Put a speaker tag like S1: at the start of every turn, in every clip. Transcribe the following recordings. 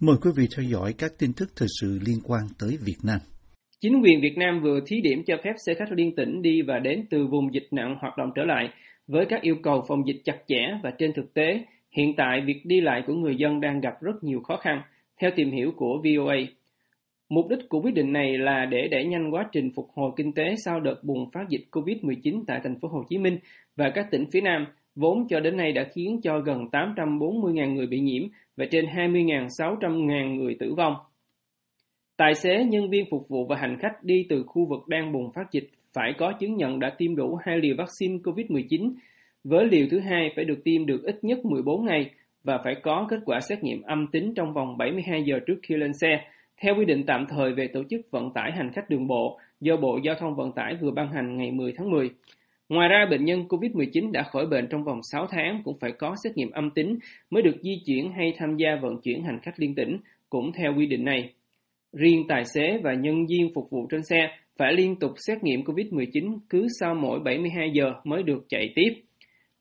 S1: Mời quý vị theo dõi các tin tức thời sự liên quan tới Việt Nam.
S2: Chính quyền Việt Nam vừa thí điểm cho phép xe khách liên tỉnh đi và đến từ vùng dịch nặng hoạt động trở lại với các yêu cầu phòng dịch chặt chẽ và trên thực tế, hiện tại việc đi lại của người dân đang gặp rất nhiều khó khăn, theo tìm hiểu của VOA. Mục đích của quyết định này là để đẩy nhanh quá trình phục hồi kinh tế sau đợt bùng phát dịch COVID-19 tại thành phố Hồ Chí Minh và các tỉnh phía Nam, vốn cho đến nay đã khiến cho gần 840.000 người bị nhiễm và trên 20.600.000 người tử vong. Tài xế, nhân viên phục vụ và hành khách đi từ khu vực đang bùng phát dịch phải có chứng nhận đã tiêm đủ hai liều vaccine COVID-19, với liều thứ hai phải được tiêm được ít nhất 14 ngày và phải có kết quả xét nghiệm âm tính trong vòng 72 giờ trước khi lên xe, theo quy định tạm thời về tổ chức vận tải hành khách đường bộ do Bộ Giao thông Vận tải vừa ban hành ngày 10 tháng 10. Ngoài ra, bệnh nhân COVID-19 đã khỏi bệnh trong vòng 6 tháng cũng phải có xét nghiệm âm tính mới được di chuyển hay tham gia vận chuyển hành khách liên tỉnh, cũng theo quy định này. Riêng tài xế và nhân viên phục vụ trên xe phải liên tục xét nghiệm COVID-19 cứ sau mỗi 72 giờ mới được chạy tiếp.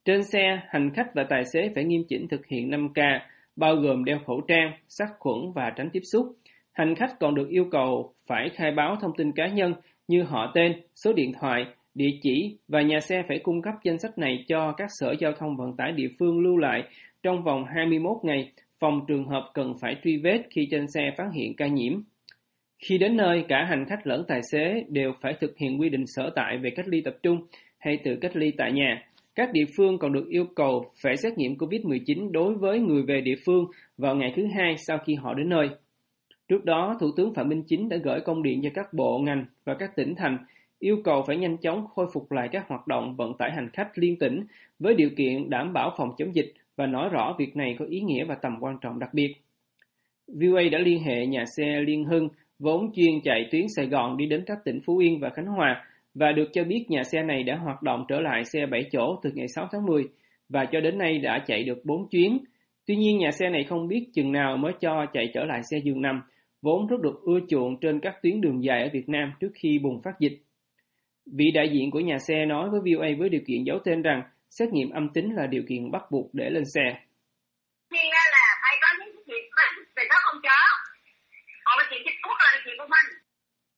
S2: Trên xe, hành khách và tài xế phải nghiêm chỉnh thực hiện 5K, bao gồm đeo khẩu trang, sát khuẩn và tránh tiếp xúc. Hành khách còn được yêu cầu phải khai báo thông tin cá nhân như họ tên, số điện thoại, địa chỉ và nhà xe phải cung cấp danh sách này cho các sở giao thông vận tải địa phương lưu lại trong vòng 21 ngày, phòng trường hợp cần phải truy vết khi trên xe phát hiện ca nhiễm. Khi đến nơi, cả hành khách lẫn tài xế đều phải thực hiện quy định sở tại về cách ly tập trung hay tự cách ly tại nhà. Các địa phương còn được yêu cầu phải xét nghiệm COVID-19 đối với người về địa phương vào ngày thứ hai sau khi họ đến nơi. Trước đó, Thủ tướng Phạm Minh Chính đã gửi công điện cho các bộ, ngành và các tỉnh thành yêu cầu phải nhanh chóng khôi phục lại các hoạt động vận tải hành khách liên tỉnh với điều kiện đảm bảo phòng chống dịch và nói rõ việc này có ý nghĩa và tầm quan trọng đặc biệt. VOA đã liên hệ nhà xe Liên Hưng vốn chuyên chạy tuyến Sài Gòn đi đến các tỉnh Phú Yên và Khánh Hòa và được cho biết nhà xe này đã hoạt động trở lại xe 7 chỗ từ ngày 6 tháng 10 và cho đến nay đã chạy được 4 chuyến. Tuy nhiên nhà xe này không biết chừng nào mới cho chạy trở lại xe giường nằm, vốn rất được ưa chuộng trên các tuyến đường dài ở Việt Nam trước khi bùng phát dịch. Vị đại diện của nhà xe nói với VOA với điều kiện giấu tên rằng xét nghiệm âm tính là điều kiện bắt buộc để lên xe.
S3: Khi là phải có những xét nghiệm thì nó không cho. Họ chỉ chích thuốc là chuyện của mình.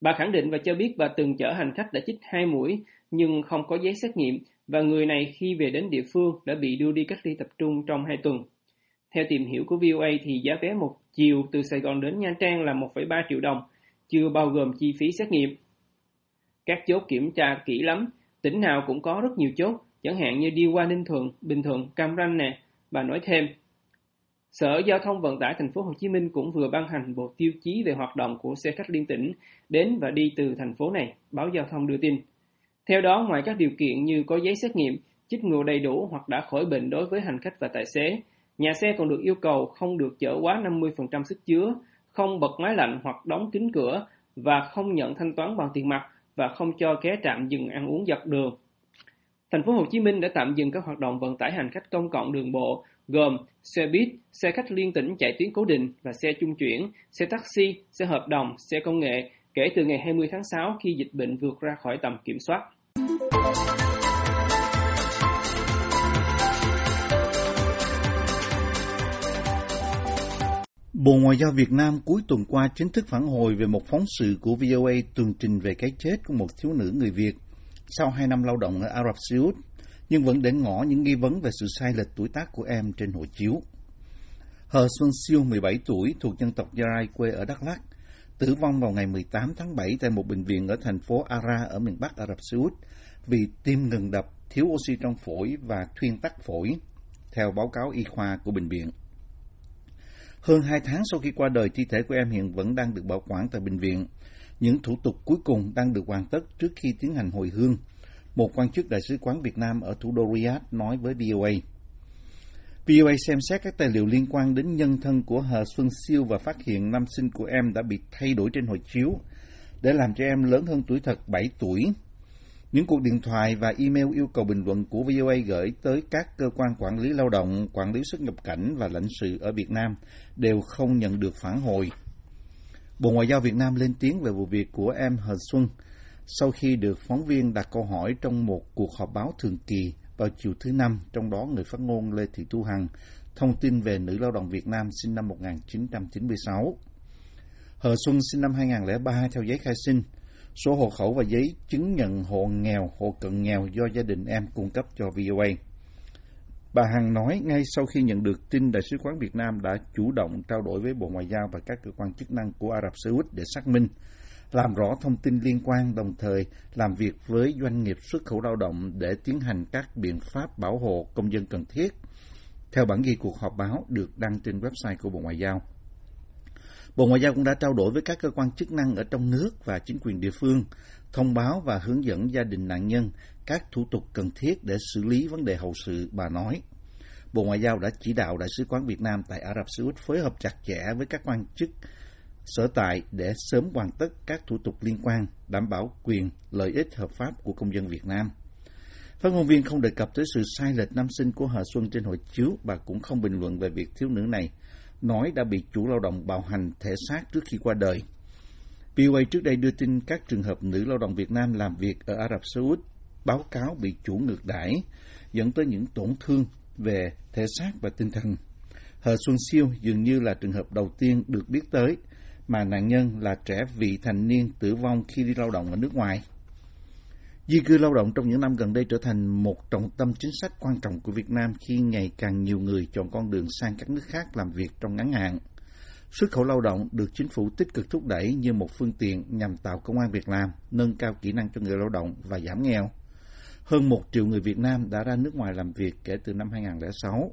S2: Bà khẳng định và cho biết bà từng chở hành khách đã chích hai mũi nhưng không có giấy xét nghiệm và người này khi về đến địa phương đã bị đưa đi cách ly tập trung trong hai tuần. Theo tìm hiểu của VOA thì giá vé một chiều từ Sài Gòn đến Nha Trang là 1,3 triệu đồng, chưa bao gồm chi phí xét nghiệm. Các chốt kiểm tra kỹ lắm, tỉnh nào cũng có rất nhiều chốt, chẳng hạn như đi qua Ninh Thuận, Bình Thuận, Cam Ranh nè, bà nói thêm. Sở Giao thông Vận tải Thành phố Hồ Chí Minh cũng vừa ban hành bộ tiêu chí về hoạt động của xe khách liên tỉnh đến và đi từ thành phố này, báo giao thông đưa tin. Theo đó, ngoài các điều kiện như có giấy xét nghiệm, chích ngừa đầy đủ hoặc đã khỏi bệnh đối với hành khách và tài xế, nhà xe còn được yêu cầu không được chở quá 50% sức chứa, không bật máy lạnh hoặc đóng kín cửa và không nhận thanh toán bằng tiền mặt và không cho ghé trạm dừng ăn uống dọc đường. Thành phố Hồ Chí Minh đã tạm dừng các hoạt động vận tải hành khách công cộng đường bộ gồm xe buýt, xe khách liên tỉnh chạy tuyến cố định và xe trung chuyển, xe taxi, xe hợp đồng, xe công nghệ kể từ ngày 20 tháng 6 khi dịch bệnh vượt ra khỏi tầm kiểm soát.
S1: Bộ Ngoại giao Việt Nam cuối tuần qua chính thức phản hồi về một phóng sự của VOA tường trình về cái chết của một thiếu nữ người Việt sau hai năm lao động ở Ả Rập Xê Út, nhưng vẫn để ngỏ những nghi vấn về sự sai lệch tuổi tác của em trên hộ chiếu. Hờ Xuân Siêu, 17 tuổi, thuộc dân tộc Gia Rai quê ở Đắk Lắk, tử vong vào ngày 18 tháng 7 tại một bệnh viện ở thành phố Ara ở miền Bắc Ả Rập Xê Út vì tim ngừng đập, thiếu oxy trong phổi và thuyên tắc phổi, theo báo cáo y khoa của bệnh viện. Hơn hai tháng sau khi qua đời, thi thể của em hiện vẫn đang được bảo quản tại bệnh viện. Những thủ tục cuối cùng đang được hoàn tất trước khi tiến hành hồi hương. Một quan chức Đại sứ quán Việt Nam ở thủ đô Riyadh nói với VOA. VOA xem xét các tài liệu liên quan đến nhân thân của Hờ Xuân Siêu và phát hiện năm sinh của em đã bị thay đổi trên hộ chiếu để làm cho em lớn hơn tuổi thật 7 tuổi. Những cuộc điện thoại và email yêu cầu bình luận của VOA gửi tới các cơ quan quản lý lao động, quản lý xuất nhập cảnh và lãnh sự ở Việt Nam đều không nhận được phản hồi. Bộ Ngoại giao Việt Nam lên tiếng về vụ việc của em Hờ Xuân sau khi được phóng viên đặt câu hỏi trong một cuộc họp báo thường kỳ vào chiều thứ Năm, trong đó người phát ngôn Lê Thị Thu Hằng thông tin về nữ lao động Việt Nam sinh năm 1996. Hờ Xuân sinh năm 2003 theo giấy khai sinh, số hộ khẩu và giấy chứng nhận hộ nghèo, hộ cận nghèo do gia đình em cung cấp cho VOA. Bà Hằng nói ngay sau khi nhận được tin Đại sứ quán Việt Nam đã chủ động trao đổi với Bộ Ngoại giao và các cơ quan chức năng của Ả Rập Xê Út để xác minh, làm rõ thông tin liên quan đồng thời làm việc với doanh nghiệp xuất khẩu lao động để tiến hành các biện pháp bảo hộ công dân cần thiết. Theo bản ghi cuộc họp báo được đăng trên website của Bộ Ngoại giao. Bộ Ngoại giao cũng đã trao đổi với các cơ quan chức năng ở trong nước và chính quyền địa phương, thông báo và hướng dẫn gia đình nạn nhân các thủ tục cần thiết để xử lý vấn đề hậu sự, bà nói. Bộ Ngoại giao đã chỉ đạo Đại sứ quán Việt Nam tại Ả Rập Xê Út phối hợp chặt chẽ với các quan chức sở tại để sớm hoàn tất các thủ tục liên quan, đảm bảo quyền, lợi ích hợp pháp của công dân Việt Nam. Phát ngôn viên không đề cập tới sự sai lệch năm sinh của Hà Xuân trên hội chiếu và cũng không bình luận về việc thiếu nữ này nói đã bị chủ lao động bạo hành thể xác trước khi qua đời. VOA trước đây đưa tin các trường hợp nữ lao động Việt Nam làm việc ở Ả Rập Xê Út báo cáo bị chủ ngược đãi, dẫn tới những tổn thương về thể xác và tinh thần. Hờ Xuân Siêu dường như là trường hợp đầu tiên được biết tới mà nạn nhân là trẻ vị thành niên tử vong khi đi lao động ở nước ngoài. Di cư lao động trong những năm gần đây trở thành một trọng tâm chính sách quan trọng của Việt Nam khi ngày càng nhiều người chọn con đường sang các nước khác làm việc trong ngắn hạn. Xuất khẩu lao động được chính phủ tích cực thúc đẩy như một phương tiện nhằm tạo công an việc làm, nâng cao kỹ năng cho người lao động và giảm nghèo. Hơn một triệu người Việt Nam đã ra nước ngoài làm việc kể từ năm 2006,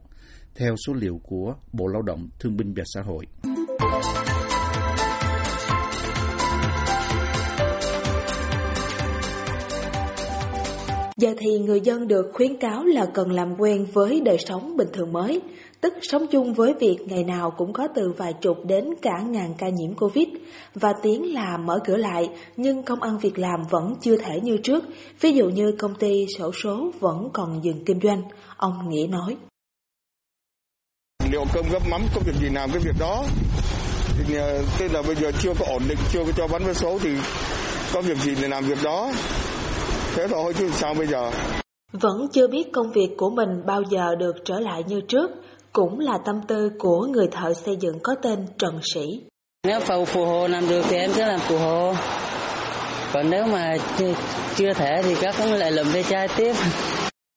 S1: theo số liệu của Bộ Lao động, Thương binh và Xã hội.
S4: Giờ thì người dân được khuyến cáo là cần làm quen với đời sống bình thường mới, tức sống chung với việc ngày nào cũng có từ vài chục đến cả ngàn ca nhiễm Covid. Và tiếng là mở cửa lại nhưng công ăn việc làm vẫn chưa thể như trước, ví dụ như công ty sổ số vẫn còn dừng kinh doanh, ông Nghĩa nói.
S5: Liệu cơm gấp mắm có việc gì làm cái việc đó? Ờ, tức là bây giờ chưa có ổn định chưa có cho bán vé số thì có việc gì để làm việc đó? Thế thôi chứ sao bây giờ
S4: vẫn chưa biết công việc của mình bao giờ được trở lại như trước cũng là tâm tư của người thợ xây dựng có tên Trần Sĩ.
S6: Nếu phù, phù hồ làm được thì em sẽ làm phù hồ. Còn nếu mà chưa, chưa thể thì các cũng lại lượm ve chai tiếp.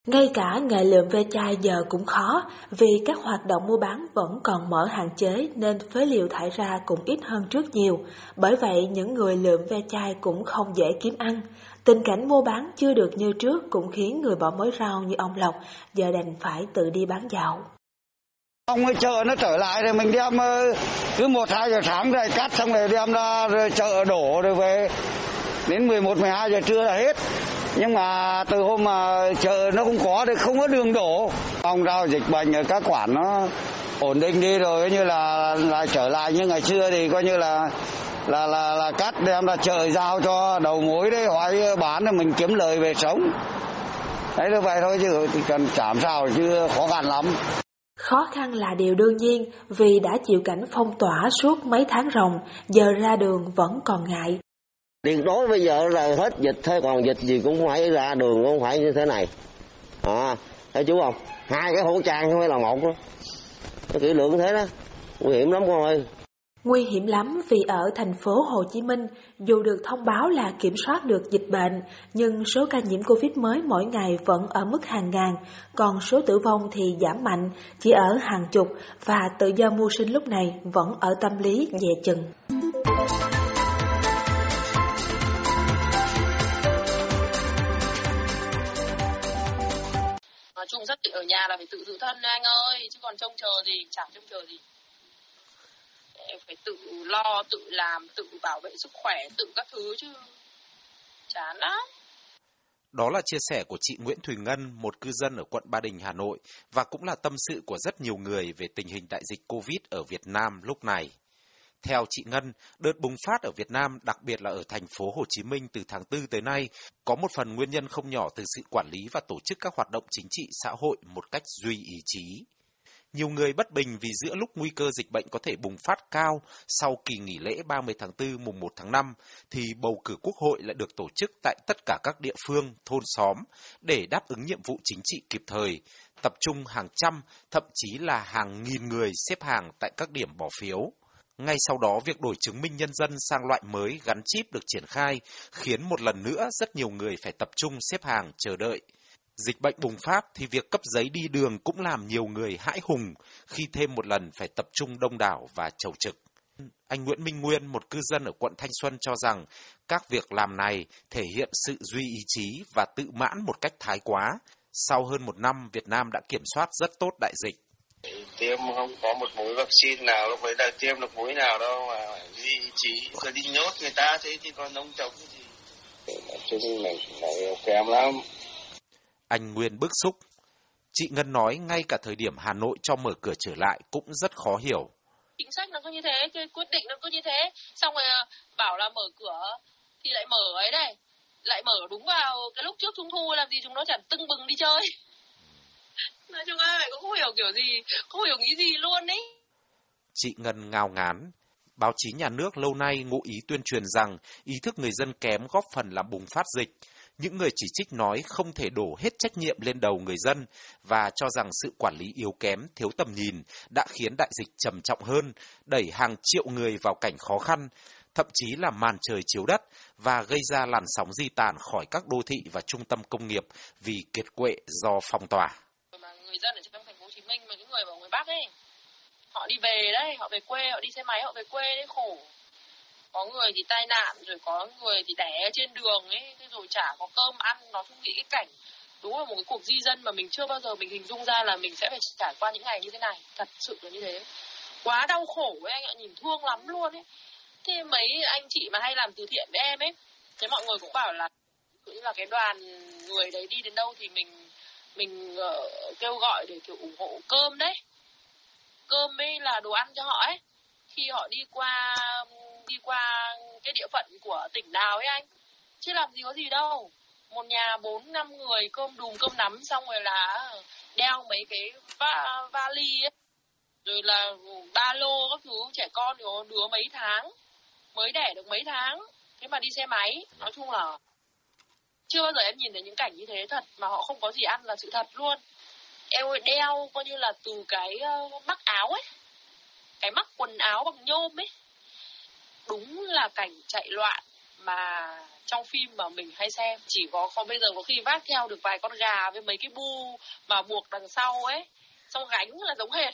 S4: Ngay cả nghề lượm ve chai giờ cũng khó, vì các hoạt động mua bán vẫn còn mở hạn chế nên phế liệu thải ra cũng ít hơn trước nhiều. Bởi vậy, những người lượm ve chai cũng không dễ kiếm ăn. Tình cảnh mua bán chưa được như trước cũng khiến người bỏ mối rau như ông Lộc, giờ đành phải tự đi bán dạo.
S7: Ông ơi chợ nó trở lại rồi, mình đem ờ, cứ một, hai giờ sáng rồi cắt xong rồi đem ra, rồi chợ đổ rồi về đến 11 12 giờ trưa là hết. Nhưng mà từ hôm mà chợ nó không có thì không có đường đổ. Ông rau dịch bệnh ở các quản nó ổn định đi rồi như là là trở lại như ngày xưa thì coi như là là là là cắt đem ra chợ giao cho đầu mối đấy hỏi bán thì mình kiếm lời về sống. Đấy là vậy thôi chứ thì cần chảm sao chứ khó khăn lắm.
S4: Khó khăn là điều đương nhiên vì đã chịu cảnh phong tỏa suốt mấy tháng ròng, giờ ra đường vẫn còn ngại.
S8: Tuyệt đối bây giờ là hết dịch thôi, còn dịch gì cũng phải ra đường, không phải như thế này. À, thấy chú không? Hai cái khẩu trang không phải là một đó. Cái kỹ lưỡng thế đó, nguy hiểm lắm con ơi.
S4: Nguy hiểm lắm vì ở thành phố Hồ Chí Minh, dù được thông báo là kiểm soát được dịch bệnh, nhưng số ca nhiễm Covid mới mỗi ngày vẫn ở mức hàng ngàn, còn số tử vong thì giảm mạnh, chỉ ở hàng chục và tự do mưu sinh lúc này vẫn ở tâm lý dè chừng.
S9: Ở nhà là phải tự giữ thân anh ơi, chứ còn trông chờ gì, chẳng trông chờ gì. Phải tự lo tự làm tự bảo vệ sức khỏe tự các thứ chứ. Chán lắm.
S10: Đó là chia sẻ của chị Nguyễn Thùy Ngân, một cư dân ở quận Ba Đình, Hà Nội, và cũng là tâm sự của rất nhiều người về tình hình đại dịch COVID ở Việt Nam lúc này. Theo chị Ngân, đợt bùng phát ở Việt Nam, đặc biệt là ở thành phố Hồ Chí Minh từ tháng 4 tới nay, có một phần nguyên nhân không nhỏ từ sự quản lý và tổ chức các hoạt động chính trị xã hội một cách duy ý chí. Nhiều người bất bình vì giữa lúc nguy cơ dịch bệnh có thể bùng phát cao sau kỳ nghỉ lễ 30 tháng 4 mùng 1 tháng 5 thì bầu cử quốc hội lại được tổ chức tại tất cả các địa phương, thôn xóm để đáp ứng nhiệm vụ chính trị kịp thời tập trung hàng trăm, thậm chí là hàng nghìn người xếp hàng tại các điểm bỏ phiếu. Ngay sau đó, việc đổi chứng minh nhân dân sang loại mới gắn chip được triển khai, khiến một lần nữa rất nhiều người phải tập trung xếp hàng chờ đợi. Dịch bệnh bùng phát thì việc cấp giấy đi đường cũng làm nhiều người hãi hùng khi thêm một lần phải tập trung đông đảo và chầu trực. Anh Nguyễn Minh Nguyên, một cư dân ở quận Thanh Xuân cho rằng các việc làm này thể hiện sự duy ý chí và tự mãn một cách thái quá. Sau hơn một năm, Việt Nam đã kiểm soát rất tốt đại dịch.
S11: Tiêm không có một mũi vaccine nào lúc đấy đã tiêm được mũi nào đâu mà duy chí. Cứ đi nhốt người ta thế thì còn nông trống gì. Nói chung là, là kém lắm.
S10: Anh Nguyên bức xúc. Chị Ngân nói ngay cả thời điểm Hà Nội cho mở cửa trở lại cũng rất khó hiểu
S9: chính sách nó cứ như thế cái quyết định nó cứ như thế xong rồi ờ, bảo là mở cửa thì lại mở ấy đây lại mở đúng vào cái lúc trước trung thu làm gì chúng nó chẳng tưng bừng đi chơi nói chung là cũng không hiểu kiểu gì không hiểu nghĩ gì luôn ấy.
S10: Chị ngân ngao ngán. Báo chí nhà nước lâu nay ngụ ý tuyên truyền rằng ý thức người dân kém góp phần làm bùng phát dịch. Những người chỉ trích nói không thể đổ hết trách nhiệm lên đầu người dân và cho rằng sự quản lý yếu kém, thiếu tầm nhìn đã khiến đại dịch trầm trọng hơn, đẩy hàng triệu người vào cảnh khó khăn, thậm chí là màn trời chiếu đất và gây ra làn sóng di tản khỏi các đô thị và trung tâm công nghiệp vì kiệt quệ do phong tỏa.
S9: Người dân ở trong thành phố Hồ Chí Minh mà những người ở ngoài Bắc ấy, họ đi về đấy, họ về quê, họ đi xe máy, họ về quê đấy khổ. Có người thì tai nạn rồi có người thì đẻ trên đường ấy thế rồi chả có cơm ăn nó không nghĩ cái cảnh đúng là một cái cuộc di dân mà mình chưa bao giờ mình hình dung ra là mình sẽ phải trải qua những ngày như thế này. Thật sự là như thế. Quá đau khổ ấy anh ạ nhìn thương lắm luôn ấy. Thế mấy anh chị mà hay làm từ thiện với em ấy thế mọi người cũng bảo là như là cái đoàn người đấy đi đến đâu thì mình mình uh, kêu gọi để kiểu ủng hộ cơm đấy. Cơm ấy là đồ ăn cho họ ấy. Khi họ đi qua đi qua cái địa phận của tỉnh nào ấy anh? Chứ làm gì có gì đâu. Một nhà bốn năm người cơm đùm cơm nắm xong rồi là đeo mấy cái va vali ấy. Rồi là ba lô các thứ trẻ con thì có đứa mấy tháng. Mới đẻ được mấy tháng. Thế mà đi xe máy nói chung là chưa bao giờ em nhìn thấy những cảnh như thế thật mà họ không có gì ăn là sự thật luôn. Em ơi đeo coi như là từ cái uh, mắc áo ấy cái mắc quần áo bằng nhôm ấy. Đúng là cảnh chạy loạn mà trong phim mà mình hay xem chỉ có không bây giờ có khi vác theo được vài con gà với mấy cái bu mà buộc đằng sau ấy. Xong gánh là giống hệt.